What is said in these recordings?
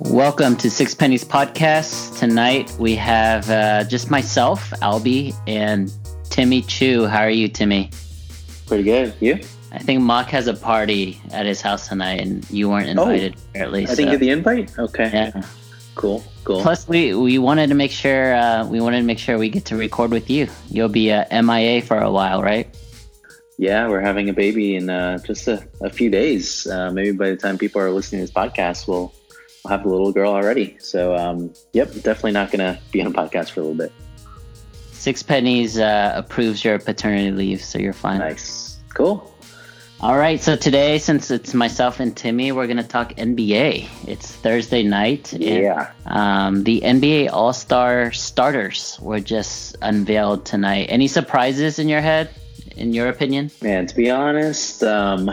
Welcome to Six Pennies Podcast. Tonight we have uh, just myself, Albie, and Timmy Chu. How are you, Timmy? Pretty good. You? I think Mock has a party at his house tonight, and you weren't invited. Oh, apparently, I didn't so- get the invite. Okay. yeah. Cool. Cool. Plus, we we wanted to make sure uh, we wanted to make sure we get to record with you. You'll be uh, MIA for a while, right? yeah, we're having a baby in uh, just a, a few days. Uh, maybe by the time people are listening to this podcast, we'll, we'll have a little girl already. So, um, yep, definitely not going to be on a podcast for a little bit. Six Pennies uh, approves your paternity leave, so you're fine. Nice. Cool. All right, so today, since it's myself and Timmy, we're gonna talk NBA. It's Thursday night. and, Yeah. Um, the NBA All Star starters were just unveiled tonight. Any surprises in your head, in your opinion? Man, to be honest, um,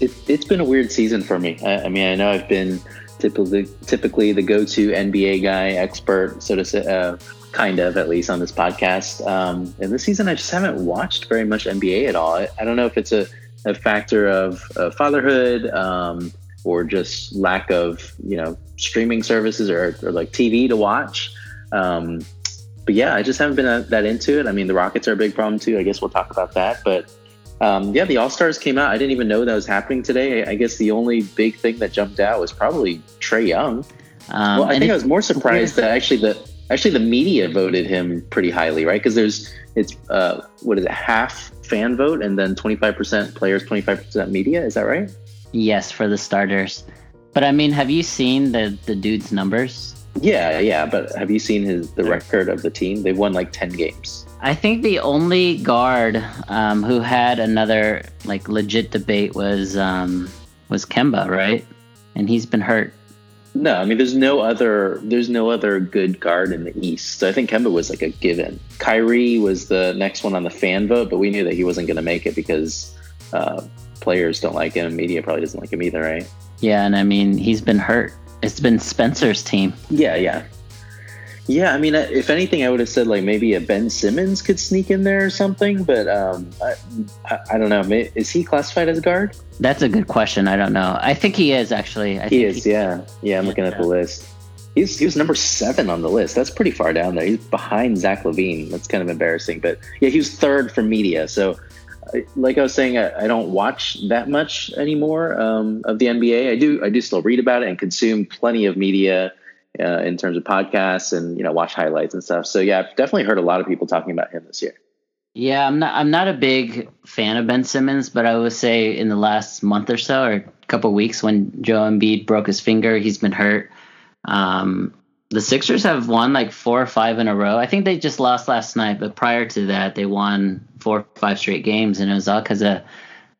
it, it's been a weird season for me. I, I mean, I know I've been typically typically the go-to NBA guy, expert, so to say, uh, kind of at least on this podcast. Um, and this season, I just haven't watched very much NBA at all. I, I don't know if it's a, a factor of uh, fatherhood um, or just lack of you know streaming services or, or like TV to watch. Um, but yeah, I just haven't been that, that into it. I mean, the Rockets are a big problem too. I guess we'll talk about that. But um, yeah, the All Stars came out. I didn't even know that was happening today. I, I guess the only big thing that jumped out was probably Trae Young. Um, well, I think it- I was more surprised that actually the actually the media voted him pretty highly, right? Because there's it's uh, what is it half fan vote and then 25% players, 25% media. Is that right? yes, for the starters. But I mean, have you seen the the dude's numbers? Yeah, yeah. But have you seen his the record of the team? They've won like 10 games. I think the only guard um, who had another like legit debate was um, was Kemba, right? And he's been hurt. No, I mean, there's no other. There's no other good guard in the East. So I think Kemba was like a given. Kyrie was the next one on the fan vote, but we knew that he wasn't going to make it because uh, players don't like him. Media probably doesn't like him either, right? Yeah, and I mean he's been hurt. It's been Spencer's team. Yeah, yeah, yeah. I mean, if anything, I would have said like maybe a Ben Simmons could sneak in there or something. But um, I, I, don't know. Is he classified as a guard? That's a good question. I don't know. I think he is actually. I He is. Yeah, yeah. I'm looking at the list. He's he was number seven on the list. That's pretty far down there. He's behind Zach LaVine. That's kind of embarrassing. But yeah, he was third for media. So, like I was saying, I, I don't watch that much anymore um, of the NBA. I do I do still read about it and consume plenty of media uh, in terms of podcasts and you know watch highlights and stuff. So yeah, I've definitely heard a lot of people talking about him this year. Yeah, I'm not. I'm not a big fan of Ben Simmons, but I would say in the last month or so, or a couple weeks, when Joe Embiid broke his finger, he's been hurt. Um, the Sixers have won like four or five in a row. I think they just lost last night, but prior to that, they won four or five straight games, and it was all because of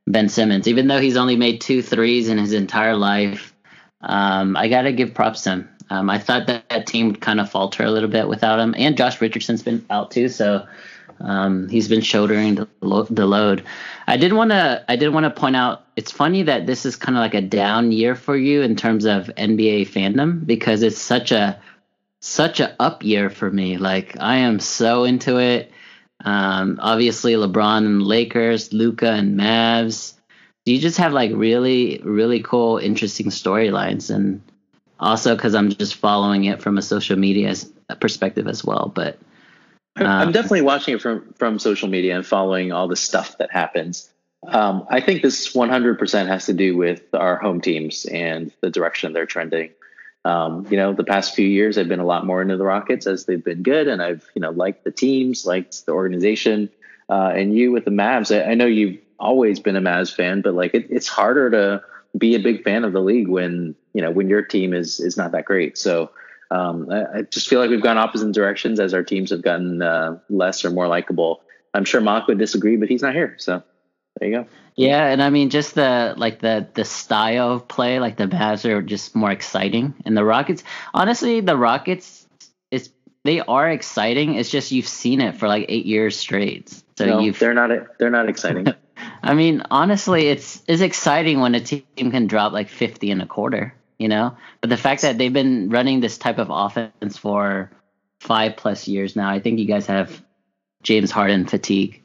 Ben Simmons. Even though he's only made two threes in his entire life, um, I got to give props to him. Um, I thought that that team would kind of falter a little bit without him, and Josh Richardson's been out too, so um, he's been shouldering the, lo- the load. I did want to I did want to point out it's funny that this is kind of like a down year for you in terms of NBA fandom because it's such a such a up year for me. Like I am so into it. Um, obviously LeBron and Lakers, Luka and Mavs. You just have like really really cool interesting storylines and also because I'm just following it from a social media perspective as well. But I'm- Uh, I'm definitely watching it from from social media and following all the stuff that happens. Um, I think this 100% has to do with our home teams and the direction they're trending. Um, you know, the past few years, I've been a lot more into the Rockets as they've been good, and I've you know liked the teams, liked the organization, uh, and you with the Mavs. I, I know you've always been a Mavs fan, but like it, it's harder to be a big fan of the league when you know when your team is is not that great. So um, I, I just feel like we've gone opposite directions as our teams have gotten uh, less or more likable. I'm sure Mock would disagree, but he's not here, so there you go. Yeah, and I mean just the like the the style of play, like the Mavs are just more exciting, and the Rockets. Honestly, the Rockets is they are exciting. It's just you've seen it for like eight years straight. So no, they're not they're not exciting. I mean, honestly, it's it's exciting when a team can drop like fifty in a quarter, you know. But the fact that they've been running this type of offense for five plus years now, I think you guys have James Harden fatigue.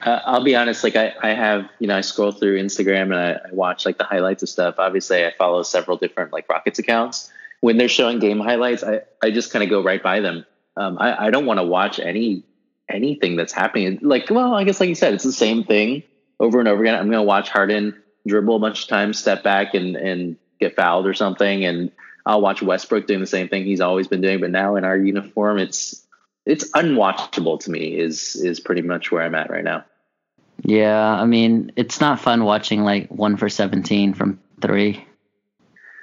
Uh, I'll be honest, like I, I have, you know, I scroll through Instagram and I, I watch like the highlights of stuff. Obviously, I follow several different like Rockets accounts, when they're showing game highlights, I, I just kind of go right by them. Um, I, I don't want to watch any anything that's happening. Like, well, I guess like you said, it's the same thing over and over again. I'm going to watch Harden dribble a bunch of times, step back, and and get fouled or something, and I'll watch Westbrook doing the same thing he's always been doing. But now in our uniform, it's it's unwatchable to me. Is is pretty much where I'm at right now. Yeah, I mean, it's not fun watching like one for seventeen from three.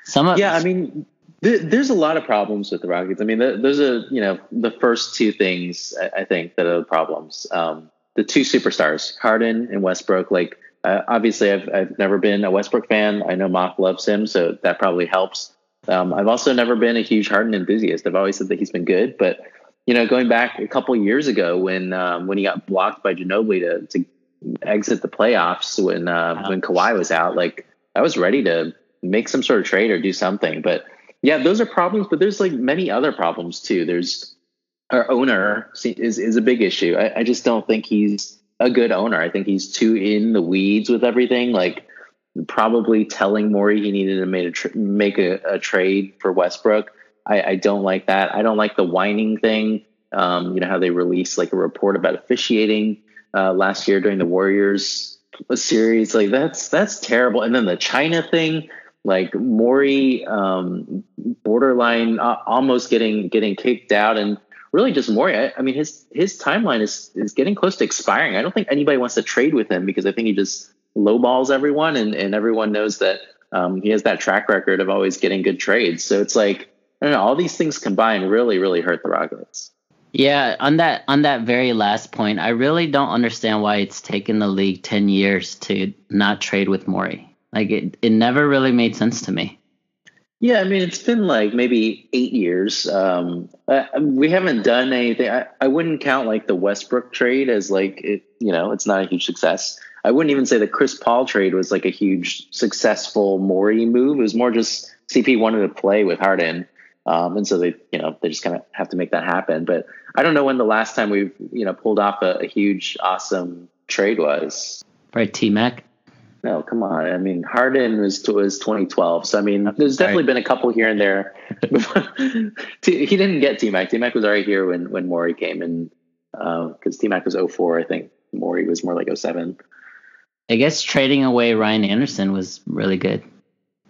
Some of, yeah, I mean, th- there's a lot of problems with the Rockets. I mean, th- those are you know the first two things I, I think that are the problems. Um, the two superstars, Harden and Westbrook. Like, uh, obviously, I've I've never been a Westbrook fan. I know Mock loves him, so that probably helps. Um, I've also never been a huge Harden enthusiast. I've always said that he's been good, but you know, going back a couple years ago when um, when he got blocked by Ginobili to, to exit the playoffs when uh, when Kawhi was out, like I was ready to make some sort of trade or do something. But yeah, those are problems. But there's like many other problems too. There's our owner is is a big issue. I, I just don't think he's a good owner. I think he's too in the weeds with everything. Like probably telling Morey he needed to make a tra- make a, a, trade for Westbrook. I, I, don't like that. I don't like the whining thing. Um, you know how they released like a report about officiating uh, last year during the Warriors series. Like that's that's terrible. And then the China thing, like Morey, um, borderline uh, almost getting getting kicked out, and really just Morey. I, I, mean his his timeline is is getting close to expiring. I don't think anybody wants to trade with him because I think he just lowballs everyone, and and everyone knows that um, he has that track record of always getting good trades. So it's like I don't know. All these things combined really really hurt the Rockets. Yeah, on that on that very last point, I really don't understand why it's taken the league ten years to not trade with Morey. Like it, it never really made sense to me. Yeah, I mean it's been like maybe eight years. Um, we haven't done anything. I, I wouldn't count like the Westbrook trade as like it. You know, it's not a huge success. I wouldn't even say the Chris Paul trade was like a huge successful Morey move. It was more just CP wanted to play with Harden. Um, and so they, you know, they just kind of have to make that happen. But I don't know when the last time we've, you know, pulled off a, a huge, awesome trade was. Right, T Mac. No, come on. I mean, Harden was was 2012. So I mean, there's definitely right. been a couple here and there. he didn't get T Mac. T Mac was already here when when Morey came in, because uh, T Mac was 04, I think. Morey was more like 07. I guess trading away Ryan Anderson was really good.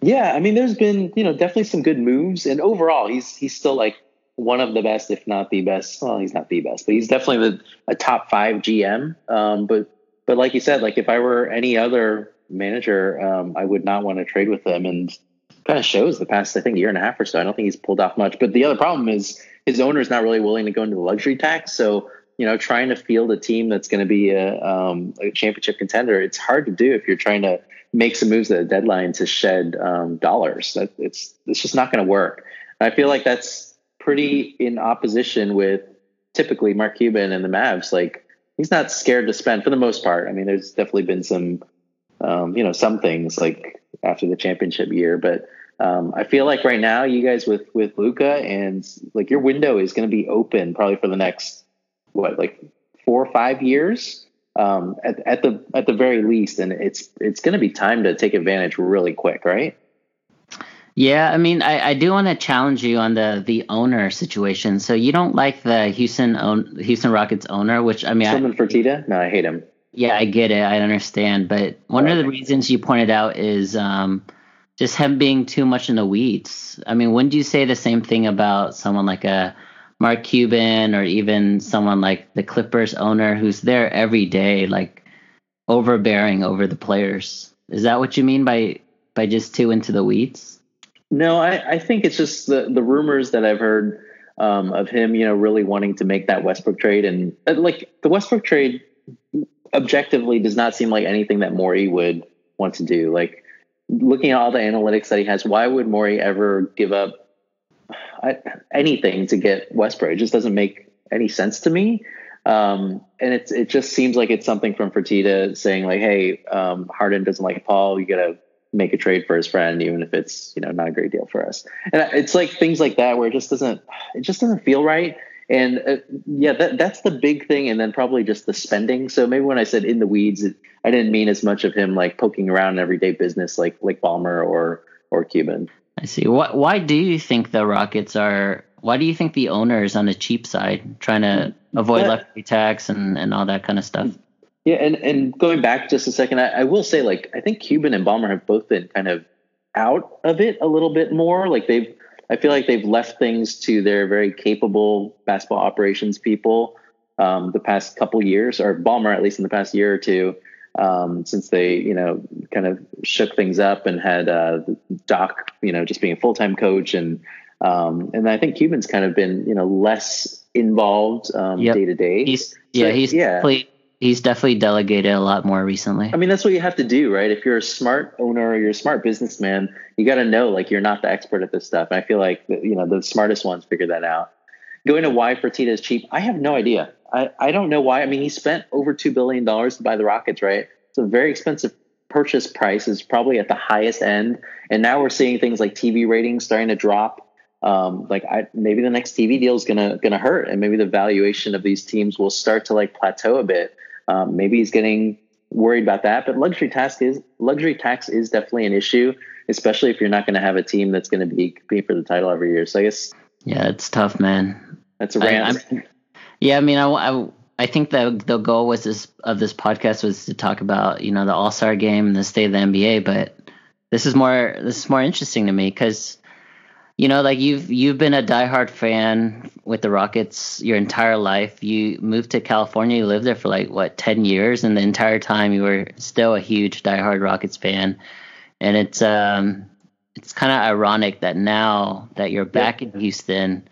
Yeah, I mean, there's been you know definitely some good moves, and overall, he's he's still like one of the best, if not the best. Well, he's not the best, but he's definitely the a top five GM. Um, but but like you said, like if I were any other manager, um, I would not want to trade with him, and kind of shows the past I think year and a half or so. I don't think he's pulled off much. But the other problem is his owner is not really willing to go into the luxury tax, so you know, trying to field a team that's going to be a, um, a championship contender, it's hard to do if you're trying to make some moves at the deadline to shed um, dollars. That it's it's just not going to work. And I feel like that's pretty in opposition with typically Mark Cuban and the Mavs. Like he's not scared to spend for the most part. I mean, there's definitely been some, um, you know, some things like after the championship year, but um, I feel like right now you guys with with Luka and like your window is going to be open probably for the next what like four or five years um, at, at the at the very least, and it's it's going to be time to take advantage really quick, right? Yeah, I mean, I, I do want to challenge you on the the owner situation. So you don't like the Houston own, Houston Rockets owner, which I mean, Tillman Fertitta? No, I hate him. Yeah, I get it. I understand, but one of the reasons you pointed out is um, just him being too much in the weeds. I mean, wouldn't you say the same thing about someone like a Mark Cuban or even someone like the Clippers owner who's there every day, like overbearing over the players. Is that what you mean by by just too into the weeds? No, I, I think it's just the the rumors that I've heard um, of him, you know, really wanting to make that Westbrook trade, and like the Westbrook trade, objectively does not seem like anything that Morey would want to do. Like looking at all the analytics that he has, why would Morey ever give up I, anything to get Westbrook. It just doesn't make any sense to me. Um, and it's it just seems like it's something from Fertitta saying like, "Hey, um, Harden doesn't like Paul. You got to make a trade for his friend, even if it's you know not a great deal for us." And it's like things like that where it just doesn't it just doesn't feel right. And uh, yeah, that that's the big thing. And then probably just the spending. So maybe when I said in the weeds, it, I didn't mean as much of him like poking around in everyday business like like Ballmer or or Cuban. I see. What? Why do you think the Rockets are? Why do you think the owner is on the cheap side, trying to avoid But- luxury tax and and all that kind of stuff? Yeah, and and going back just a second, I, I will say like I think Cuban and Ballmer have both been kind of out of it a little bit more. Like they've, I feel like they've left things to their very capable basketball operations people um, the past couple years, or Ballmer at least in the past year or two, um, since they you know kind of shook things up and had uh, Doc you know just being a full time coach and um, and I think Cuban's kind of been you know less involved um, day to day. He's yeah, he's yeah. definitely he's definitely delegated a lot more recently. I mean, that's what you have to do, right? If you're a smart owner or you're a smart businessman, you got to know like you're not the expert at this stuff. And I feel like you know the smartest ones figure that out. Going to why Fertitta is cheap, I have no idea. I, I don't know why. I mean, he spent over two billion dollars to buy the Rockets, right? It's a very expensive purchase price. is probably at the highest end, and now we're seeing things like TV ratings starting to drop. Um, like I, maybe the next TV deal is gonna gonna hurt, and maybe the valuation of these teams will start to like plateau a bit. Um, maybe he's getting worried about that. But luxury tax is luxury tax is definitely an issue, especially if you're not going to have a team that's going to be competing for the title every year. So I guess yeah, it's tough, man. that's a rant. I'm- yeah, I mean, I, I, I think the the goal was this of this podcast was to talk about you know the All Star game and the state of the NBA, but this is more this is more interesting to me because you know like you've you've been a diehard fan with the Rockets your entire life. You moved to California, you lived there for like what ten years, and the entire time you were still a huge diehard Rockets fan, and it's um it's kind of ironic that now that you're back in Houston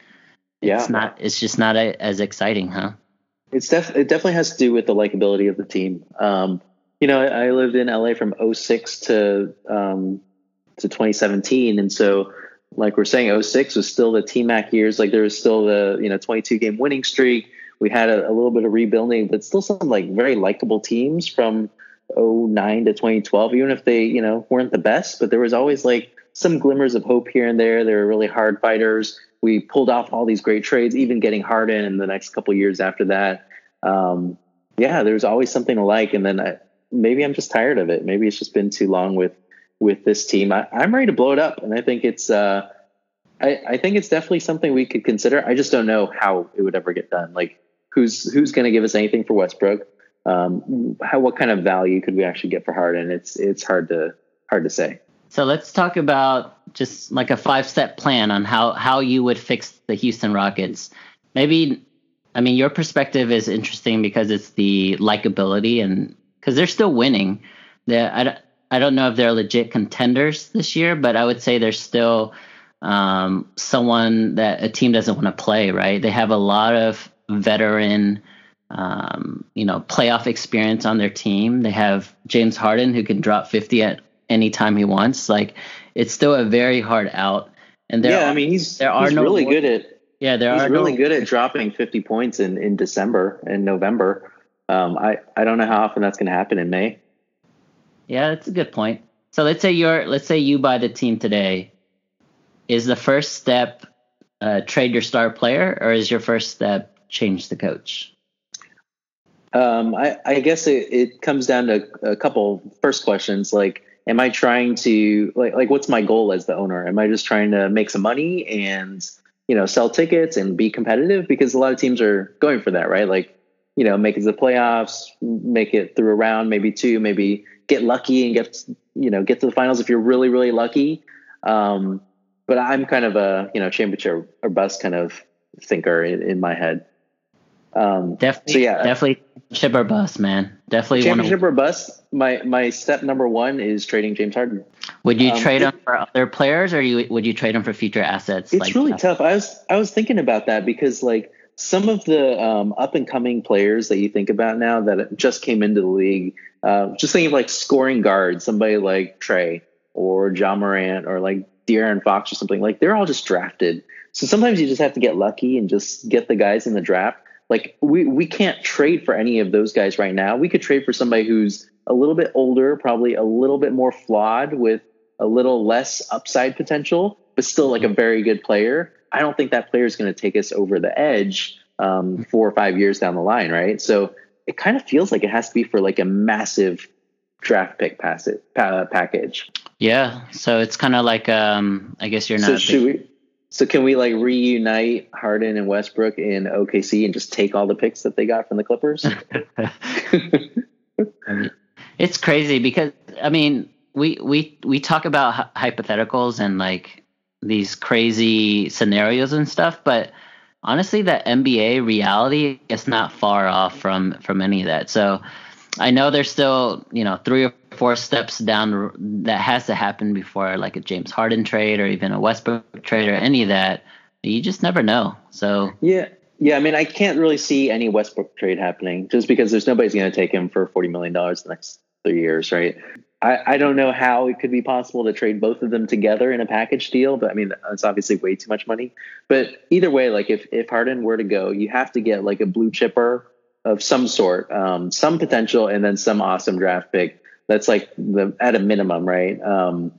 yeah, it's not it's just not a, as exciting huh it's def- it definitely has to do with the likability of the team. Um, you know, I, I lived in LA from 06 to um, to 2017, and so like we're saying, 06 was still the TMAC years. Like there was still the you know 22 game winning streak. We had a, a little bit of rebuilding, but still some like very likable teams from 09 to 2012. Even if they you know weren't the best, but there was always like some glimmers of hope here and there. They were really hard fighters. We pulled off all these great trades, even getting Harden in the next couple years after that. Um, yeah, there's always something to like. And then I, maybe I'm just tired of it. Maybe it's just been too long with with this team. I, I'm ready to blow it up, and I think it's uh, I, I think it's definitely something we could consider. I just don't know how it would ever get done. Like who's who's going to give us anything for Westbrook? Um, how what kind of value could we actually get for Harden? It's it's hard to hard to say. So let's talk about just like a five step plan on how how you would fix the houston rockets. Maybe i mean your perspective is interesting because it's the likability and because they're still winning. They I, don't- I don't know if they're legit contenders this year but i would say they're still um, someone that a team doesn't want to play right? They have a lot of veteran um, you know, playoff experience on their team. They have James Harden who can drop 50 at any time he wants. Like it's still a very hard out. And there yeah, are, I mean he's there are he's no really good at yeah, there he's are really no, good at dropping 50 points in, in December and November. Um, I, I don't know how often that's going to happen in May. Yeah, that's a good point. So let's say you're let's say you buy the team today. Is the first step uh, trade your star player, or is your first step change the coach? Um, I, I guess it, it comes down to a couple first questions. Like, am I trying to like like what's my goal as the owner? Am I just trying to make some money and you know sell tickets and be competitive? Because a lot of teams are going for that, right? Like, you know, make it to the playoffs, make it through a round, maybe two, maybe get lucky and get you know get to the finals if you're really really lucky. Um, but I'm kind of a you know championship or bust kind of thinker in, in my head. Um, Definitely, So, yeah. definitely chip or bust, man. Definitely championship or bust. My my step number one is trading James Harden. Would you um, trade it- him for other players, or you would you trade him for future assets? It's like, really tough. I was I was thinking about that because like some of the um, up and coming players that you think about now that just came into the league, uh, just thinking of like scoring guards, somebody like Trae or Ja Morant or like De'Aaron Fox or something. Like they're all just drafted. So sometimes you just have to get lucky and just get the guys in the draft. Like we we can't trade for any of those guys right now. We could trade for somebody who's a little bit older, probably a little bit more flawed with a little less upside potential, but still like a very good player. I don't think that player is going to take us over the edge um, four or five years down the line, right? So it kind of feels like it has to be for like a massive draft pick pass it, pa- package. Yeah, so it's kind of like um, I guess you're not. So should we? So can we like reunite Harden and Westbrook in OKC and just take all the picks that they got from the Clippers? It's crazy because I mean we we we talk about hypotheticals and like these crazy scenarios and stuff, but honestly, the NBA reality is not far off from from any of that. So I know there's still you know three or four steps down that has to happen before like a James Harden trade or even a Westbrook trade or any of that. You just never know. So yeah, yeah. I mean, I can't really see any Westbrook trade happening just because there's nobody's going to take him for forty million dollars the next three years, right? I, I don't know how it could be possible to trade both of them together in a package deal, but I mean, it's obviously way too much money. But either way, like if, if Harden were to go, you have to get like a blue chipper of some sort, um, some potential, and then some awesome draft pick. That's like the at a minimum, right? Um,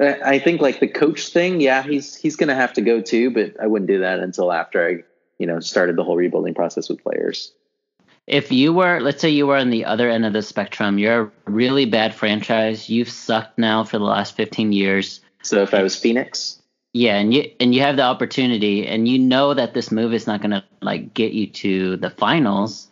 I think like the coach thing, yeah, he's he's gonna have to go too, but I wouldn't do that until after I, you know, started the whole rebuilding process with players. If you were let's say you were on the other end of the spectrum you're a really bad franchise you've sucked now for the last 15 years. So if i was phoenix? Yeah and you and you have the opportunity and you know that this move is not going to like get you to the finals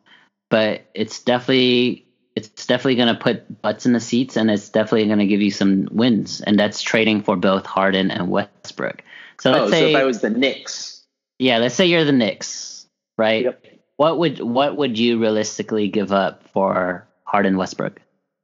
but it's definitely it's definitely going to put butts in the seats and it's definitely going to give you some wins and that's trading for both Harden and Westbrook so let's oh, say so if i was the Knicks yeah let's say you're the Knicks right yep what would what would you realistically give up for Harden Westbrook?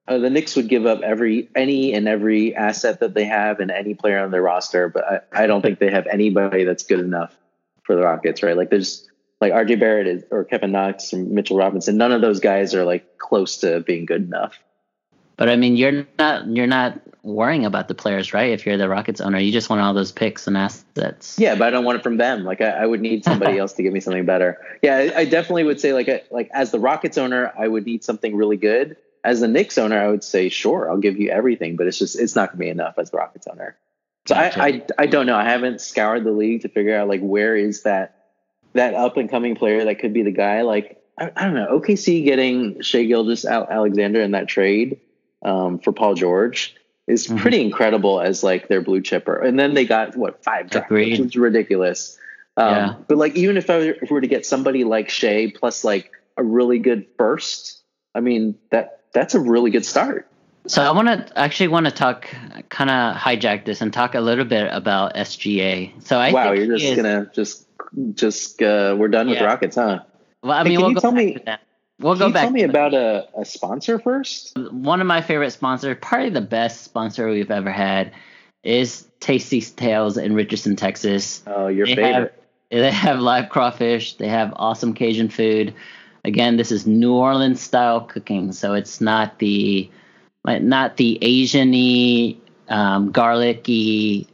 Uh, the Knicks would give up every any and every asset that they have and any player on their roster, but I, I don't think they have anybody that's good enough for the Rockets, right? Like there's like RJ Barrett is, or Kevin Knox and Mitchell Robinson. None of those guys are like close to being good enough. But I mean, you're not you're not worrying about the players, right? If you're the Rockets owner, you just want all those picks and assets. Yeah, but I don't want it from them. Like I, I would need somebody else to give me something better. Yeah, I, I definitely would say like a, like as the Rockets owner, I would need something really good. As the Knicks owner, I would say sure, I'll give you everything, but it's just it's not gonna be enough as the Rockets owner. So gotcha. I, I I don't know. I haven't scoured the league to figure out like where is that that up and coming player that could be the guy. Like I, I don't know. OKC getting Shai Gilgeous-Alexander in that trade um, for Paul George is mm-hmm. pretty incredible as like their blue chipper. And then they got what five draft, which is ridiculous. Um, yeah. But like even if I were, if we were to get somebody like Shai plus like a really good first, I mean that that's a really good start. So I want to actually want to talk, kind of hijack this and talk a little bit about SGA. So I wow, you're just is, gonna just just uh, we're done yeah. with Rockets, huh? Well, I mean, hey, we'll you tell me We'll Can go back. Tell me about a, a sponsor first. One of my favorite sponsors, probably the best sponsor we've ever had, is Tasty Tales in Richardson, Texas. Oh, your they favorite. Have, they have live crawfish. They have awesome Cajun food. Again, this is New Orleans style cooking, so it's not the not the Asiany um, garlicky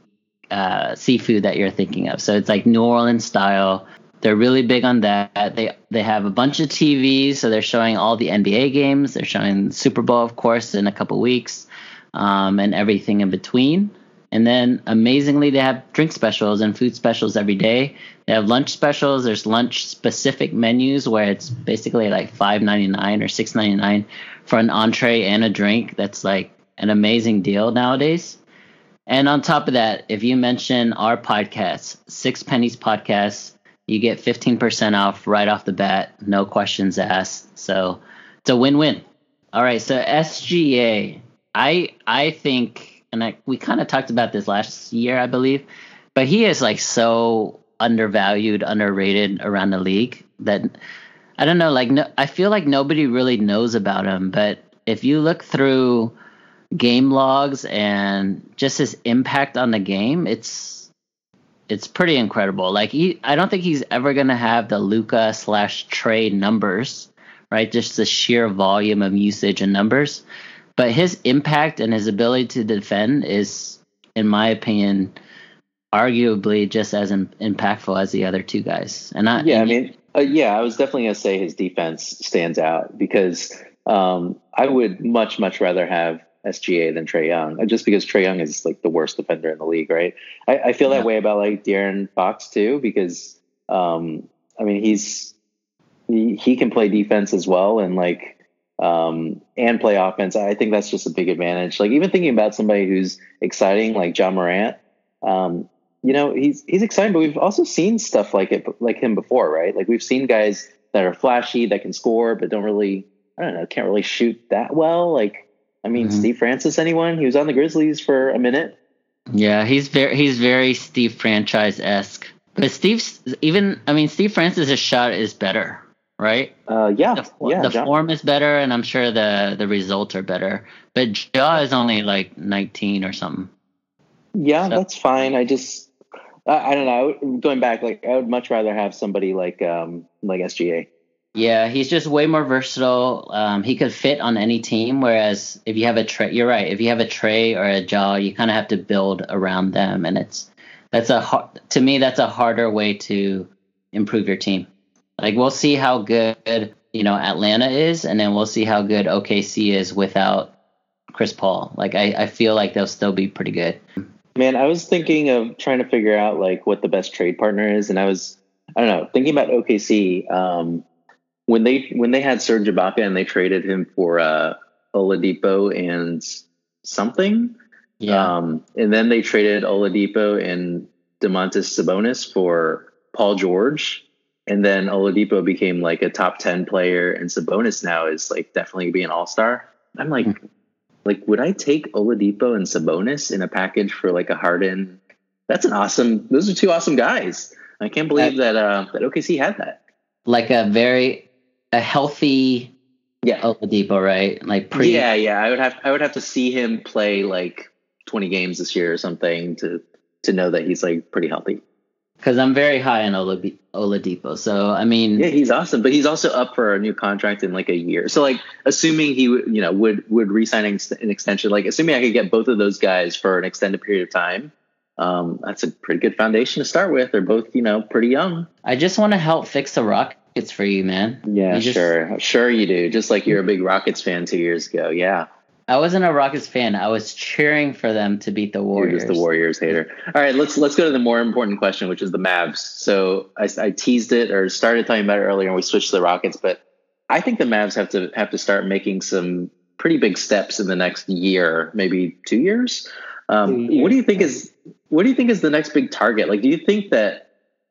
uh, seafood that you're thinking of. So it's like New Orleans style. They're really big on that. They they have a bunch of TVs, so they're showing all the NBA games. They're showing Super Bowl, of course, in a couple weeks, um, and everything in between. And then amazingly, they have drink specials and food specials every day. They have lunch specials. There's lunch specific menus where it's basically like five ninety nine or six ninety nine for an entree and a drink. That's like an amazing deal nowadays. And on top of that, if you mention our podcast, Six Pennies Podcast, you get 15% off right off the bat, no questions asked. So it's a win-win. All right, so SGA, I I think, and I, we kind of talked about this last year, I believe, but he is like so undervalued, underrated around the league that I don't know. Like, no, I feel like nobody really knows about him. But if you look through game logs and just his impact on the game, it's it's pretty incredible. Like he, I don't think he's ever gonna have the Luka slash Trae numbers, right? Just the sheer volume of usage and numbers. But his impact and his ability to defend is, in my opinion, arguably just as in, impactful as the other two guys. And I, yeah, I mean, uh, yeah, I was definitely gonna say his defense stands out because um, I would much much rather have SGA than Trae Young, uh, just because Trae Young is like the worst defender in the league, right? I, I feel yeah. that way about like De'Aaron Fox too, because um, I mean he's he, he can play defense as well, and like um, and play offense. I think that's just a big advantage. Like even thinking about somebody who's exciting, like Ja Morant. Um, you know, he's he's exciting, but we've also seen stuff like it, like him before, right? Like we've seen guys that are flashy that can score, but don't really, I don't know, can't really shoot that well. Like, I mean, mm-hmm. Steve Francis, anyone? He was on the Grizzlies for a minute. Yeah, he's very he's very Steve franchise esque. But Steve's even I mean Steve Francis's shot is better, right? Uh, yeah, the, yeah. The form is better, and I'm sure the the results are better. But Ja is only like 19 or something. Yeah, so. that's fine. I just I, I, don't know. Going back, like I would much rather have somebody like um like SGA. Yeah, he's just way more versatile. Um, he could fit on any team. Whereas if you have a Trae, you're right. If you have a Trae or a Ja, you kind of have to build around them, and it's that's a hard, to me that's a harder way to improve your team. Like we'll see how good you know Atlanta is, and then we'll see how good OKC is without Chris Paul. Like I, I feel like they'll still be pretty good. Man, I was thinking of trying to figure out like what the best trade partner is, and I was I don't know thinking about OKC. Um, when they when they had Serge Ibaka and they traded him for uh, Oladipo and something, yeah. Um, and then they traded Oladipo and Domantas Sabonis for Paul George, and then Oladipo became like a top ten player, and Sabonis now is like definitely be an all star. I'm like, mm-hmm. like would I take Oladipo and Sabonis in a package for like a Harden? That's an awesome. Those are two awesome guys. I can't believe that uh, that OKC had that. Like a very a healthy yeah Oladipo, right? Like pre. Yeah, yeah. I would have I would have to see him play like 20 games this year or something to to know that he's like pretty healthy. Because I'm very high on Oladipo, so I mean, yeah, he's awesome, but he's also up for a new contract in like a year. So like, assuming he would, you know, would would resign an extension, like assuming I could get both of those guys for an extended period of time, um, that's a pretty good foundation to start with. They're both, you know, pretty young. I just want to help fix the Rockets for you, man. Yeah, you just, sure, sure you do. Just like you're a big Rockets fan two years ago. Yeah. I wasn't a Rockets fan. I was cheering for them to beat the Warriors. You're just the Warriors hater. All right, let's let's go to the more important question, which is the Mavs. So I, I teased it or started talking about it earlier, and we switched to the Rockets. But I think the Mavs have to have to start making some pretty big steps in the next year, maybe two years. Um, years. What do you think is what do you think is the next big target? Like, do you think that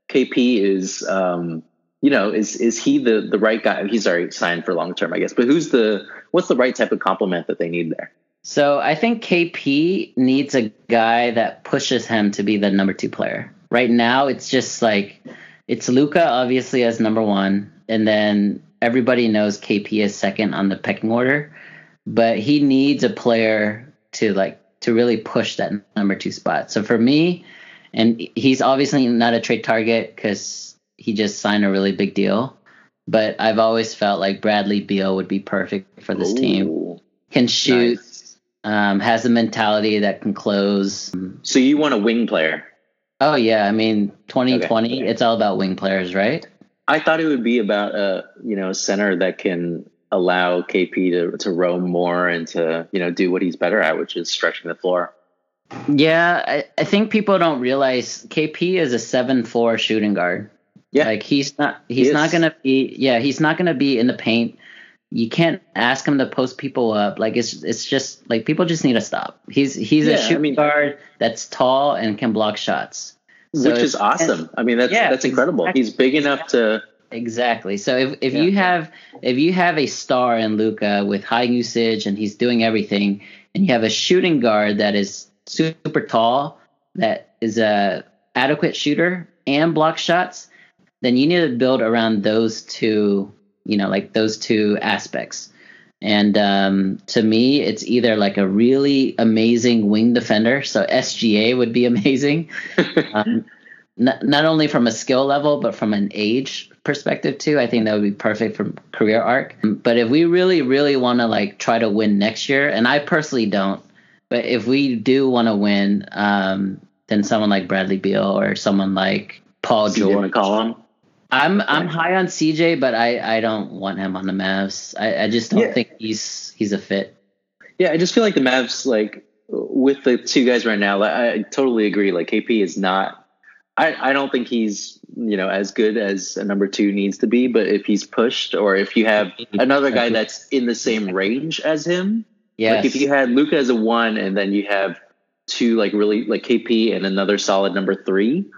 KP is um, you know, is is he the the right guy? He's already signed for long term, I guess. But who's the what's the right type of compliment that they need there? So I think KP needs a guy that pushes him to be the number two player. Right now, it's just like it's Luka obviously as number one, and then everybody knows KP is second on the pecking order. But he needs a player to like to really push that number two spot. So for me, and he's obviously not a trade target because he just signed a really big deal. But I've always felt like Bradley Beal would be perfect for this Ooh, team. Can shoot, nice. um, has a mentality that can close. So you want a wing player? Oh yeah, I mean 2020, okay. it's all about wing players, right? I thought it would be about a you know a center that can allow KP to to roam more and to you know do what he's better at, which is stretching the floor. Yeah, I, I think people don't realize KP is a seven four shooting guard. Yeah. Like he's not he's he not gonna be yeah, he's not gonna be in the paint. You can't ask him to post people up. Like it's it's just like people just need to stop. He's he's yeah, a shooting I mean, guard that's tall and can block shots. So which is awesome. I mean that's yeah, that's incredible. Exactly, he's big enough to Exactly. So if, if yeah. you have if you have a star in Luka with high usage and he's doing everything, and you have a shooting guard that is super tall, that is a adequate shooter and block shots, then you need to build around those two, you know, like those two aspects. And um, to me, it's either like a really amazing wing defender, so SGA would be amazing, um, not, not only from a skill level but from an age perspective too. I think that would be perfect for career arc. But if we really, really want to like try to win next year, and I personally don't, but if we do want to win, um, then someone like Bradley Beal or someone like Paul George. McCollum. I'm I'm high on CJ, but I, I don't want him on the Mavs. I, I just don't yeah. think he's he's a fit. Yeah, I just feel like the Mavs like with the two guys right now. I, I totally agree. Like KP is not I, I don't think he's you know as good as a number two needs to be, but if he's pushed or if you have another guy that's in the same range as him, yes. like if you had Luka as a one and then you have two like really like KP and another solid number three,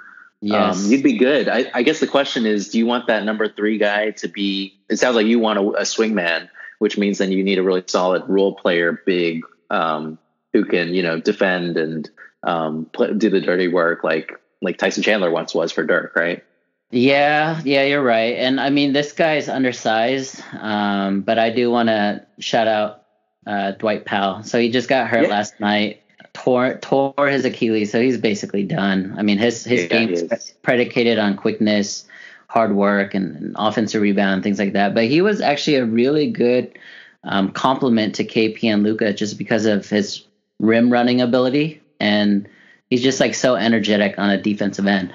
yes. um, you'd be good. I, I guess the question is, do you want that number three guy to be? It sounds like you want a, a swing man, which means then you need a really solid role player, big, um, who can you know defend and um, play, do the dirty work like like Tyson Chandler once was for Dirk, right? Yeah, yeah, you're right. And I mean, this guy's undersized, um, but I do want to shout out uh, Dwight Powell. So he just got hurt Yeah. last night, tore tore his Achilles, so he's basically done. I mean, his his Yeah, game is predicated on quickness, hard work, and, and offensive rebound, things like that. But he was actually a really good um, complement to KP and Luka just because of his rim running ability, and he's just like so energetic on a defensive end.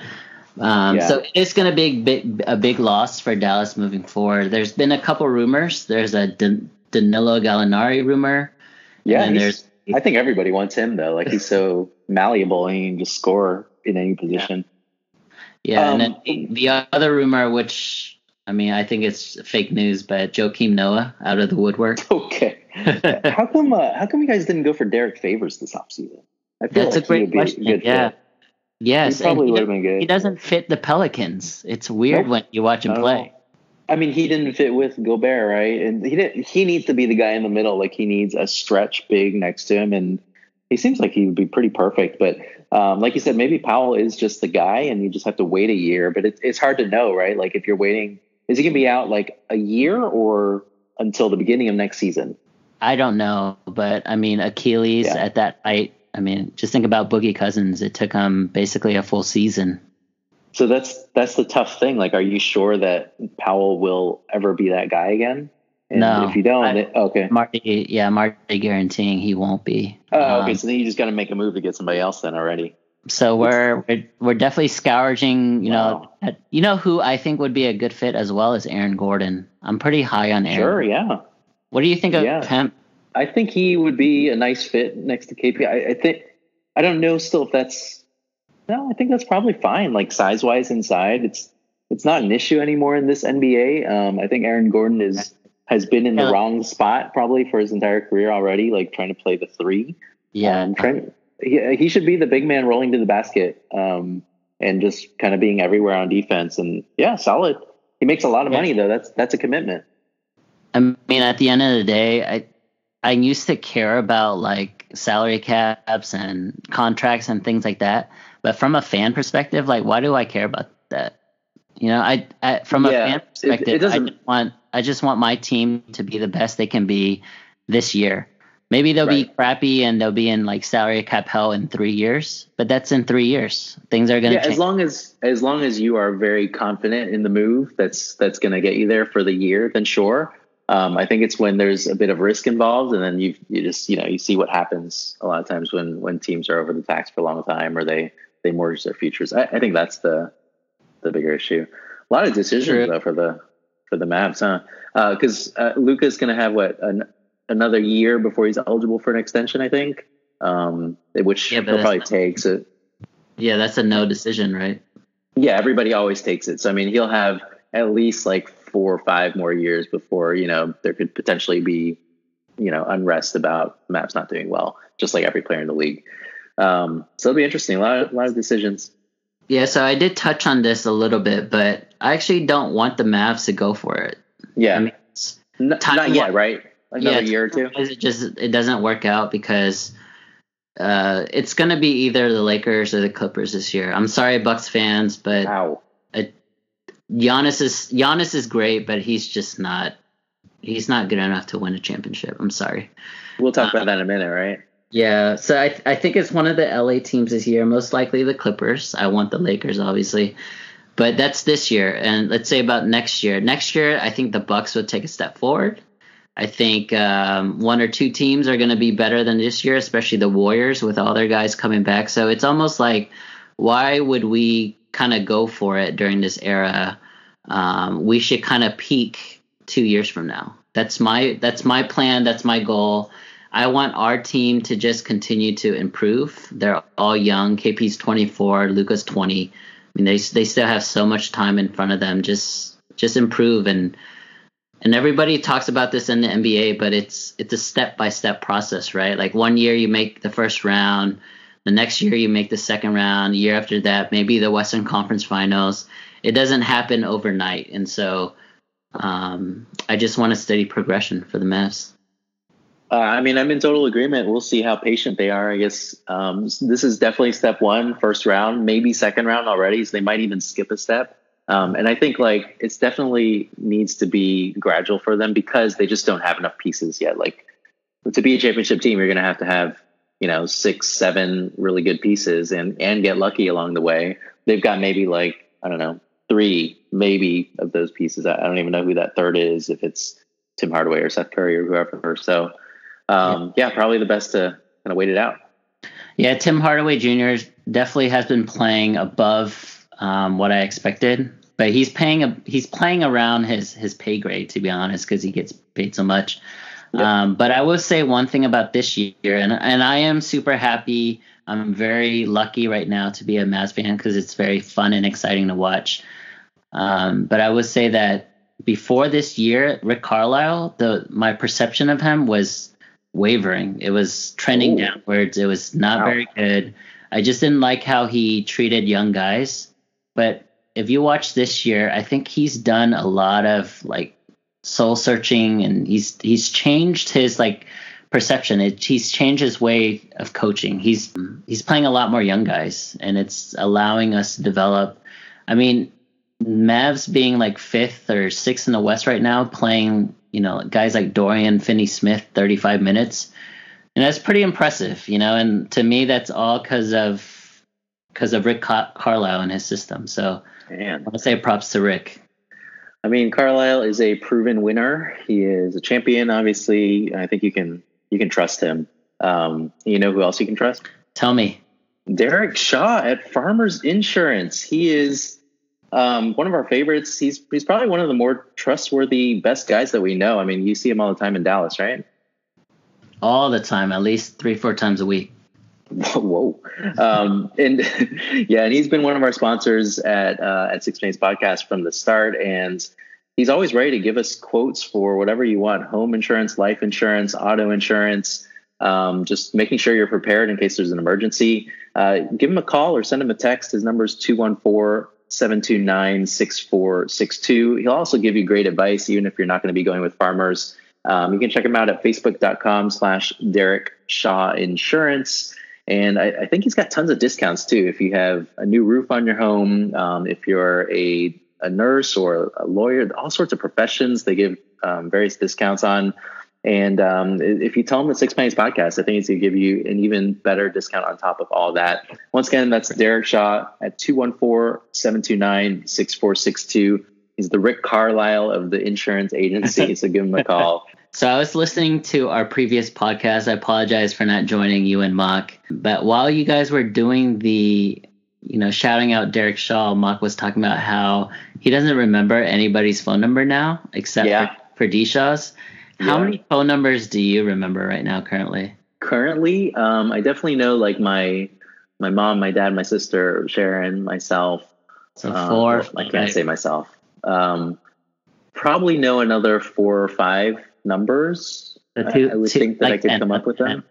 Um, Yeah. So it's going to be a big, a big loss for Dallas moving forward. There's been a couple rumors. There's a Dan- Danilo Gallinari rumor. Yeah, and there's I think everybody wants him though. Like he's so malleable and he can just score in any position. yeah, and Um, then the other rumor, which I mean, I think it's fake news, but Joakim Noah out of the woodwork. Okay. how come? Uh, how come you guys didn't go for Derrick Favors this offseason? I feel That's like a great he would be question. a yeah. fit. Yes, He probably would have been good. he doesn't fit the Pelicans. It's weird Nope. when you watch him play. I mean, he didn't fit with Gobert, right? And he didn't, he needs to be the guy in the middle. Like he needs a stretch big next to him, and he seems like he would be pretty perfect. But um, like you said, maybe Powell is just the guy, and you just have to wait a year. But it's it's hard to know, right? Like if you're waiting, is he gonna be out like a year or until the beginning of next season? I don't know, but I mean, Achilles Yeah. at that height. I mean, just think about Boogie Cousins. It took him basically a full season. So that's that's the tough thing. Like, are you sure that Powell will ever be that guy again? And No. if you don't, I- it- okay. Marty, yeah, Marty guaranteeing he won't be. Oh, okay. Um, So then you just got to make a move to get somebody else then already. so we're, we're we're definitely scourging. You know, Wow. at, you know who I think would be a good fit as well as Aaron Gordon. I'm pretty high on Aaron. Sure, yeah. What do you think of Yeah. him? I think he would be a nice fit next to KP. I, I think I don't know still if that's no. I think that's probably fine. Like size wise inside, it's it's not an issue anymore in this NBA. Um, I think Aaron Gordon is has been in the Yeah. wrong spot probably for his entire career already. Like trying to play the three. Yeah, um, trying, he, he should be the big man rolling to the basket um, and just kind of being everywhere on defense. And yeah, solid. He makes a lot of Yeah. money though. That's that's a commitment. I mean, at the end of the day, I I used to care about like salary caps and contracts and things like that, but from a fan perspective, like, why do I care about that? You know, I, I from a Yeah, fan it- it perspective, I just want I just want my team to be the best they can be this year. Maybe they'll be crappy and they'll be in like salary cap hell in three years, but that's in three years. Things are gonna yeah, change. as long as as long as you are very confident in the move that's that's going to get you there for the year, then sure. Um, I think it's when there's a bit of risk involved, and then you you just you know you see what happens a lot of times when when teams are over the tax for a long time or they they mortgage their futures. I, I think that's the the bigger issue. A lot of decisions though for the for the Mavs, huh? Because uh, Luka's going to have what an, another year before he's eligible for an extension, I think. Um, which Yeah, he'll probably not- take. So yeah, that's a no decision, right? yeah, everybody always takes it. So I mean, he'll have at least like four or five more years before you know there could potentially be you know unrest about Mavs not doing well, just like every player in the league. Um, so it'll be interesting. A lot of, a lot of decisions. Yeah, so I did touch on this a little bit, but I actually don't want the Mavs to go for it. Yeah, I mean, N- time- not yet, right? Another Yeah, year or two. It just it doesn't work out because uh, it's gonna be either the Lakers or the Clippers this year. I'm sorry, Bucks fans, but Wow. Giannis is Giannis is great, but he's just not he's not good enough to win a championship. I'm sorry. We'll talk about that in a minute, right? Yeah, so I I think it's one of the LA teams this year. Most likely the Clippers. I want the Lakers, obviously, but that's this year. And let's say about next year. Next year, I think the Bucks would take a step forward. I think um, one or two teams are going to be better than this year, especially the Warriors with all their guys coming back. So it's almost like, why would we kind of go for it during this era? Um, we should kind of peak two years from now. That's my that's my plan. That's my goal. I want our team to just continue to improve. They're all young. KP's 24, Luka's 20. I mean, they they still have so much time in front of them. Just just improve and and everybody talks about this in the NBA, but it's it's a step by step process, right? Like one year you make the first round, the next year you make the second round, year after that maybe the Western Conference Finals. It doesn't happen overnight, and so um, I just want a steady progression for the Mavs. Uh, I mean, I'm in total agreement. We'll see how patient they are. I guess um, this is definitely step one, first round, maybe second round already. So they might even skip a step. Um, and I think like it's definitely needs to be gradual for them because they just don't have enough pieces yet. Like to be a championship team, you're going to have to have you know six, seven really good pieces and and get lucky along the way. They've got maybe like I don't know three maybe of those pieces. I, I don't even know who that third is. If it's Tim Hardaway or Seth Curry or whoever. So um, yeah. yeah, probably the best to kind of wait it out. Yeah, Tim Hardaway Jr. definitely has been playing above um, what I expected, but he's paying a, he's playing around his his pay grade to be honest because he gets paid so much. Yep. Um, but I will say one thing about this year, and and I am super happy. I'm very lucky right now to be a Mavs fan because it's very fun and exciting to watch. Um, but I would say that before this year, Rick Carlisle, the my perception of him was wavering. It was trending Ooh. downwards. It was not wow. very good. I just didn't like how he treated young guys. But if you watch this year, I think he's done a lot of like soul searching and he's he's changed his like perception. It, he's changed his way of coaching. He's he's playing a lot more young guys and it's allowing us to develop. I mean, Mavs being like fifth or sixth in the West right now, playing you know guys like Dorian Finney-Smith 35 minutes, and that's pretty impressive, you know. And to me, that's all because of because of Rick Car- Carlisle and his system. So Man. I want to say props to Rick. I mean, Carlisle is a proven winner. He is a champion. Obviously, I think you can you can trust him. Um, you know who else you can trust? Tell me. Derek Shaw at Farmers Insurance. He is um, one of our favorites. He's he's probably one of the more trustworthy, best guys that we know. I mean, you see him all the time in Dallas, right? All the time, at least three, four times a week. Whoa, um, and yeah, and he's been one of our sponsors at uh, at Six Minutes Podcast from the start, and he's always ready to give us quotes for whatever you want: home insurance, life insurance, auto insurance. Um, just making sure you're prepared in case there's an emergency. Uh, give him a call or send him a text. His number is 214 729 6462. He'll also give you great advice, even if you're not going to be going with farmers. Um, you can check him out at facebook.com slash Derek Shaw Insurance. And I, I, think he's got tons of discounts too. If you have a new roof on your home, um, if you're a, a nurse or a lawyer, all sorts of professions, they give um, various discounts on. And um, if you tell them the Six Pennies podcast, I think it's going to give you an even better discount on top of all that. Once again, that's Derek Shaw at 214 729 6462. He's the Rick Carlisle of the insurance agency. so give him a call. So I was listening to our previous podcast. I apologize for not joining you and Mock. But while you guys were doing the, you know, shouting out Derek Shaw, Mock was talking about how he doesn't remember anybody's phone number now except yeah. for, for D Shaw's. How yeah. many phone numbers do you remember right now currently? Currently, um, I definitely know like my my mom, my dad, my sister, Sharon, myself. So um, four. Um, I can't say myself. Um, probably know another four or five numbers. Two, I, would two, think that like I could 10, come up with 10. them.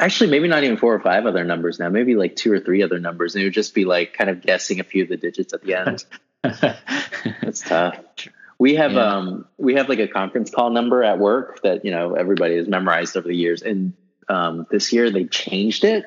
Actually, maybe not even four or five other numbers now. Maybe like two or three other numbers, and it would just be like kind of guessing a few of the digits at the end. That's tough. We have yeah. um we have like a conference call number at work that you know everybody has memorized over the years, and um, this year they changed it,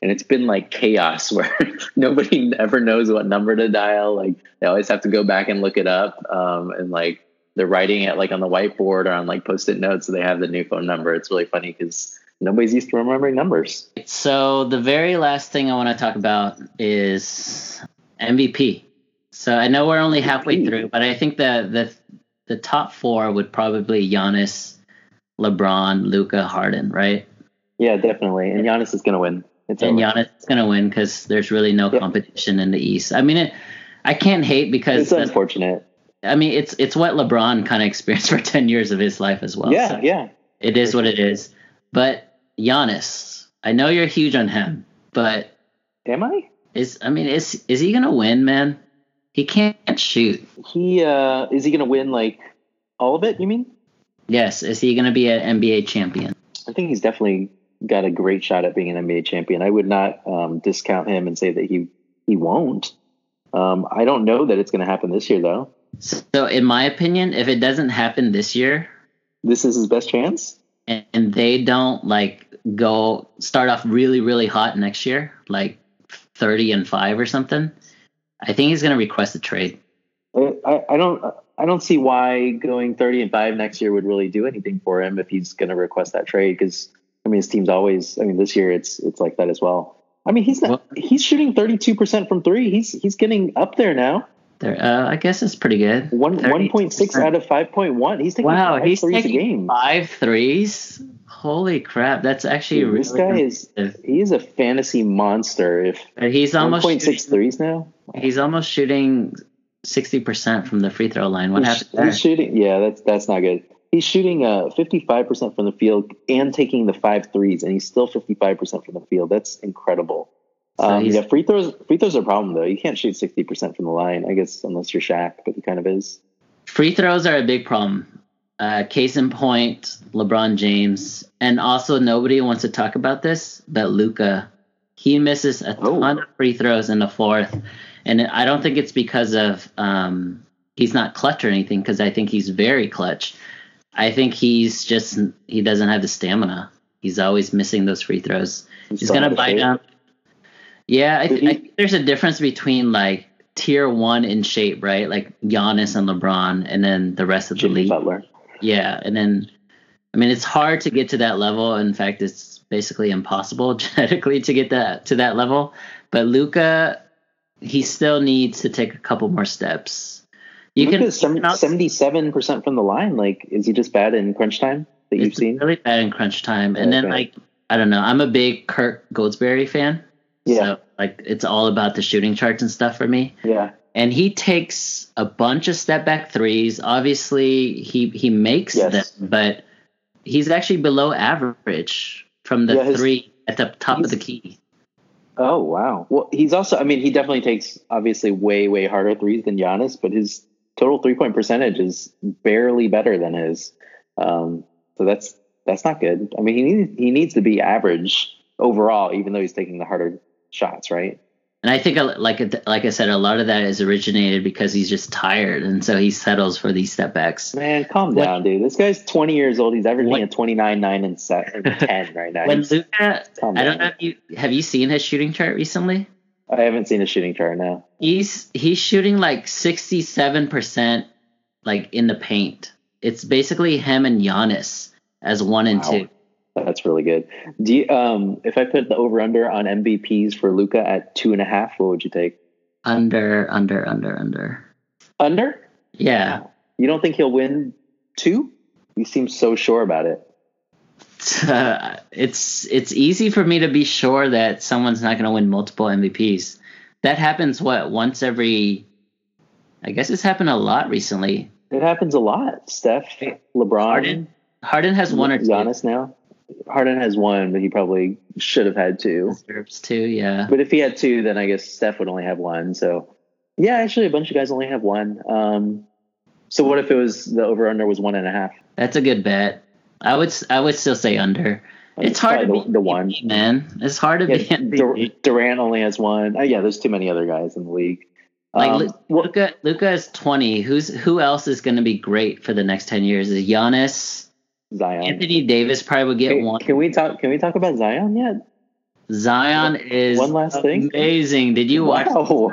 and it's been like chaos where nobody ever knows what number to dial. Like they always have to go back and look it up, um, and like they're writing it like on the whiteboard or on like post-it notes, so they have the new phone number. It's really funny because nobody's used to remembering numbers. So the very last thing I want to talk about is MVP. So I know we're only halfway through, but I think the the the top four would probably Giannis, LeBron, Luka, Harden, right? Yeah, definitely. And Giannis is going to win. It's and over. Giannis is going to win because there's really no yep. competition in the East. I mean, it, I can't hate because it's unfortunate. I mean, it's it's what LeBron kind of experienced for ten years of his life as well. Yeah, so yeah. It is what it is. But Giannis, I know you're huge on him, but am I? Is I mean, is is he gonna win, man? He can't shoot. He uh, is he going to win like all of it? You mean? Yes. Is he going to be an NBA champion? I think he's definitely got a great shot at being an NBA champion. I would not um, discount him and say that he he won't. Um, I don't know that it's going to happen this year though. So, in my opinion, if it doesn't happen this year, this is his best chance. And, and they don't like go start off really really hot next year, like thirty and five or something. I think he's going to request a trade. I, I don't I don't see why going 30 and 5 next year would really do anything for him if he's going to request that trade because I mean his team's always I mean this year it's it's like that as well. I mean he's not well, he's shooting 32% from 3. He's he's getting up there now. There uh, I guess it's pretty good. 1 1.6 out of 5.1. He's taking wow, five he's threes taking a game. 5 threes. Holy crap, that's actually Dude, really This guy is he is a fantasy monster if he's almost 1.6 threes now. He's almost shooting sixty percent from the free throw line. What he's, happened there? He's shooting. Yeah, that's that's not good. He's shooting uh fifty five percent from the field and taking the five threes, and he's still fifty five percent from the field. That's incredible. So um, yeah, free throws. Free throws are a problem though. You can't shoot sixty percent from the line, I guess, unless you're Shaq, but he kind of is. Free throws are a big problem. Uh, case in point, LeBron James, and also nobody wants to talk about this, but Luka, He misses a oh. ton of free throws in the fourth and I don't think it's because of um, he's not clutch or anything because I think he's very clutch. I think he's just he doesn't have the stamina. He's always missing those free throws. He's, he's gonna bite down. Yeah, I, th- I, think there's a difference between like tier one in shape, right? Like Giannis and LeBron, and then the rest of the Jimmy league. Butler. Yeah, and then I mean it's hard to get to that level. In fact, it's basically impossible genetically to get that to that level. But Luka he still needs to take a couple more steps. You can seventy-seven percent from the line. Like, is he just bad in crunch time that you've seen? Really bad in crunch time, and okay. then like I don't know. I'm a big Kirk Goldsberry fan. Yeah. So like it's all about the shooting charts and stuff for me. Yeah. And he takes a bunch of step back threes. Obviously, he he makes yes. them, but he's actually below average from the yeah, his, three at the top of the key. Oh wow. Well, he's also. I mean, he definitely takes obviously way way harder threes than Giannis, but his total three point percentage is barely better than his. Um, so that's that's not good. I mean, he needs he needs to be average overall, even though he's taking the harder shots, right? And I think, like like I said, a lot of that is originated because he's just tired, and so he settles for these step backs. Man, calm down, dude. This guy's 20 years old. He's averaging when, a 29, 9, and 7, 10 right now. When Luka, I don't down. know if you have you seen his shooting chart recently. I haven't seen his shooting chart now. He's he's shooting like 67 percent, like in the paint. It's basically him and Giannis as one and wow. two. That's really good. Do you, um, if I put the over under on MVPs for Luka at two and a half, what would you take? Under, under, under, under. Under? Yeah. You don't think he'll win two? You seem so sure about it. Uh, it's it's easy for me to be sure that someone's not going to win multiple MVPs. That happens what once every. I guess it's happened a lot recently. It happens a lot. Steph, LeBron, Harden, Harden has one or two. Giannis now. Harden has one, but he probably should have had two. Deserves two, yeah. But if he had two, then I guess Steph would only have one. So, yeah, actually, a bunch of guys only have one. Um, so what if it was the over under was one and a half? That's a good bet. I would I would still say under. It's, hard to the, the one man. It's hard to yeah, be. Dur- Durant only has one. Oh, yeah, there's too many other guys in the league. Like um, Luka, Luka is 20. Who's who else is going to be great for the next 10 years? Is Giannis? Zion. Anthony Davis probably would get can, one. Can we talk? Can we talk about Zion yet? Zion is one last thing. Amazing. Did you watch? Wow.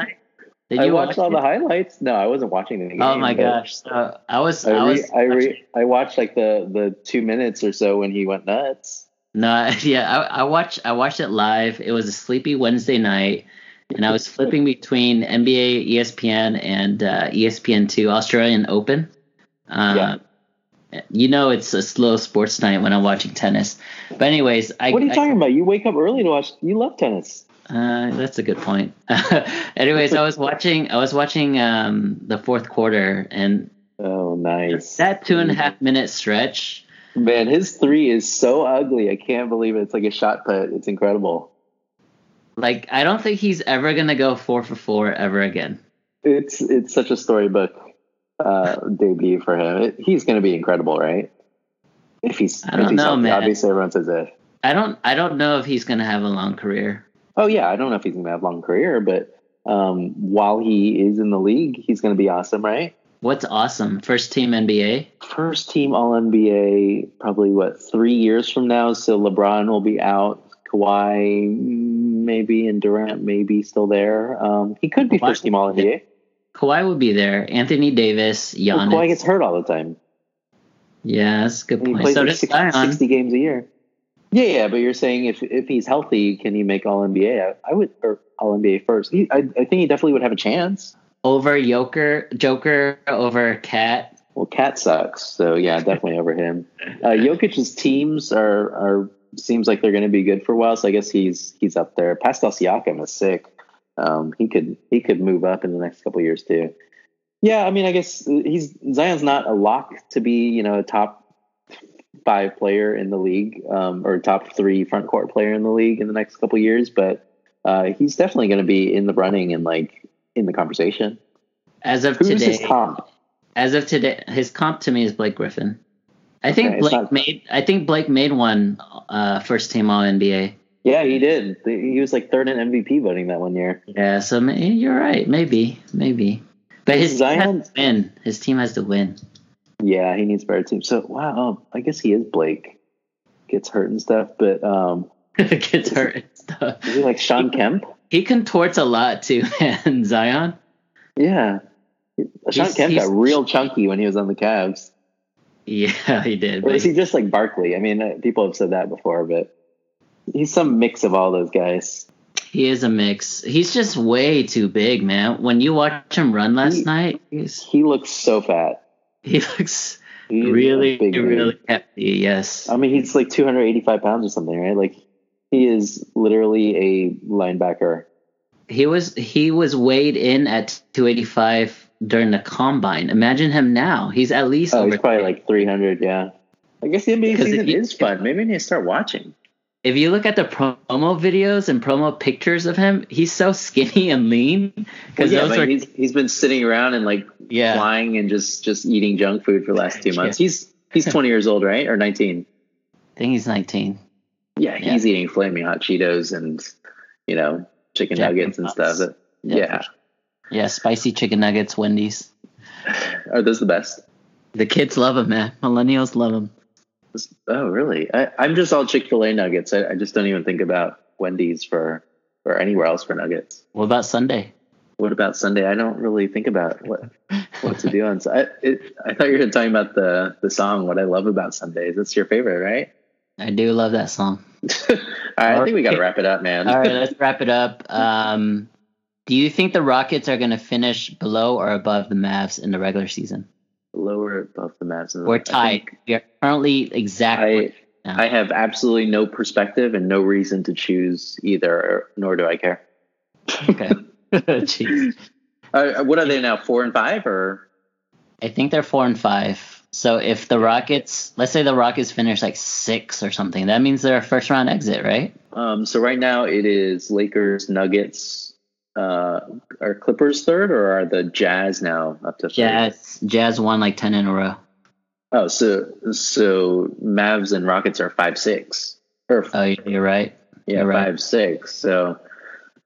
Did you I watched watch all it? the highlights. No, I wasn't watching the game. Oh my gosh! So I was. I, I was. I, re, I watched like the the two minutes or so when he went nuts. No, yeah, I, I watched. I watched it live. It was a sleepy Wednesday night, and I was flipping between NBA, ESPN, and uh, ESPN two Australian Open. Uh, yeah you know it's a slow sports night when I'm watching tennis. But anyways, I What are you I, talking about? You wake up early to watch you love tennis. Uh, that's a good point. anyways, I was watching I was watching um, the fourth quarter and Oh nice. That two and a half minute stretch. Man, his three is so ugly. I can't believe it. It's like a shot put. It's incredible. Like I don't think he's ever gonna go four for four ever again. it's it's such a storybook uh, debut for him. It, he's going to be incredible, right? If he's, I don't if he's know, healthy. man. Obviously, everyone says if. I don't I don't know if he's gonna have a long career. Oh yeah, I don't know if he's going to have a long career, but um, while he is in the league, he's going to be awesome, right? What's awesome? First team NBA. First team All NBA, probably what three years from now. So LeBron will be out. Kawhi maybe and Durant maybe still there. Um, he could be first team All NBA. Kawhi would be there. Anthony Davis, Well, Kawhi gets hurt all the time. yeah, that's a good And he plays So like 60, 60 games a year. Yeah, yeah, but you're saying if if he's healthy, can he make All NBA? I, I would or All NBA first. He, I, I think he definitely would have a chance. over Joker, Joker over Cat. Well, Cat sucks, so yeah, definitely over him. Uh, Jokic's teams are are seems like they're going to be good for a while, so I guess he's he's up there. Pascal Siakam is sick. Um, he could he could move up in the next couple of years too. Yeah, I mean, I guess he's Zion's not a lock to be you know a top five player in the league um, or top three front court player in the league in the next couple of years, but uh, he's definitely going to be in the running and like in the conversation. As of Who's today, his comp? as of today, his comp to me is Blake Griffin. I think Blake not- made. I think Blake made one uh, first team All NBA. Yeah, he did. He was like third in MVP voting that one year. Yeah, so you're right. Maybe, maybe. But his team Zion- has to win. His team has to win. Yeah, he needs better team. So wow, um, I guess he is Blake. Gets hurt and stuff, but um, Gets hurt and stuff. is he like Shawn Kemp? He contorts a lot too, man. Zion. Yeah, Shawn He's- Kemp he's- got real chunky when he was on the Cavs. Yeah, he did. Or but is he just like Barkley? I mean, uh, people have said that before, but he's some mix of all those guys. He is a mix. He's just way too big, man. When you watch him run last He- night, he's, He looks so fat. he looks He's really, big dude. really hefty. Yes. I mean, he's like 285 pounds or something, right? Like he is literally a linebacker. He was he was weighed in at 285 during the combine. Imagine him now. He's at least Oh, he's probably like 300. Yeah. I guess the NBA season you- is fun. Maybe I need to start watching. If you look at the promo videos and promo pictures of him, he's so skinny and lean. Well, Because yeah, those are he's he's been sitting around and like yeah. flying and just just eating junk food for the last two months. He's he's 20 years old, right? Or 19. I think he's 19. Yeah, Yeah. he's eating flaming hot Cheetos and you know chicken Jack nuggets and stuff. Yeah. Yeah. Yeah, spicy chicken nuggets, Wendy's. Are those the best? The kids love him, man. Millennials love him. Oh, really? I, I'm just all Chick Fil A nuggets. I, I just don't even think about Wendy's for or anywhere else for nuggets. What about Sunday? What about Sunday? I don't really think about what what to do on. Su- I it, I thought you were talking about the the song. What I love about Sundays. That's your favorite, right? I do love that song. All right, I think we got to wrap it up, man. All right, let's wrap it up. Um, do you think the Rockets are going to finish below or above the Mavs in the regular season? Lower above the and- We're tied. think We are currently exactly. I I have absolutely no perspective and no reason to choose either, nor do I care. okay. Jeez. Uh, what are they now? Four and five, or I think they're four and five. So if the Rockets, let's say the Rockets finish like six or something, that means they're a first round exit, right? um, so right now it is Lakers, Nuggets, uh, are Clippers third, or are the Jazz now up to third? Jazz, Jazz won like ten in a row. Oh, so so Mavs and Rockets are five six, or Oh, you're right. yeah, you're right. five six. So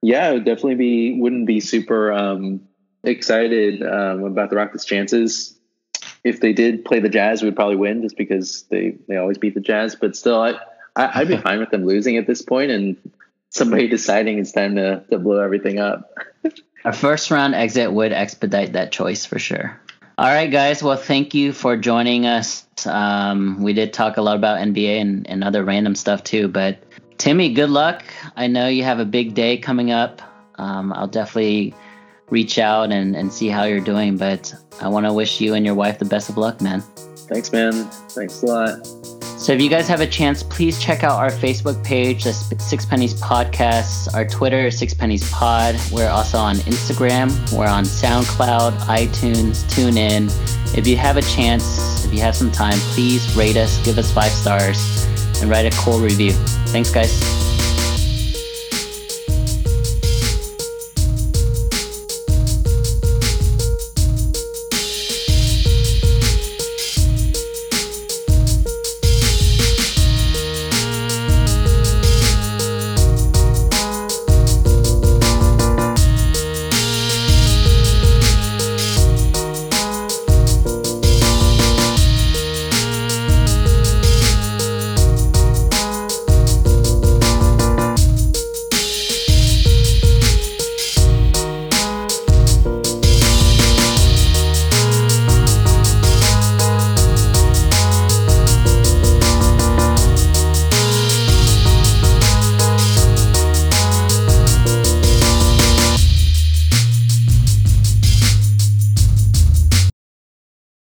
yeah, it would definitely be wouldn't be super um, excited um, about the Rockets' chances. If they did play the Jazz, we'd probably win just because they they always beat the Jazz. But still, I, I I'd be fine with them losing at this point and somebody deciding it's time to to blow everything up. A first round exit would expedite that choice for sure. All right, guys. Well, thank you for joining us. Um, we did talk a lot about NBA and, and other random stuff too. But Timmy, good luck. I know you have a big day coming up. Um, I'll definitely reach out and, and see how you're doing. But I want to wish you and your wife the best of luck, man. Thanks, man. Thanks a lot. So if you guys have a chance, please check out our Facebook page, the Six Pennies Podcast, our Twitter, Six Pennies Pod. We're also on Instagram. We're on SoundCloud, iTunes, TuneIn. If you have a chance, if you have some time, please rate us, give us five stars, and write a cool review. Thanks, guys.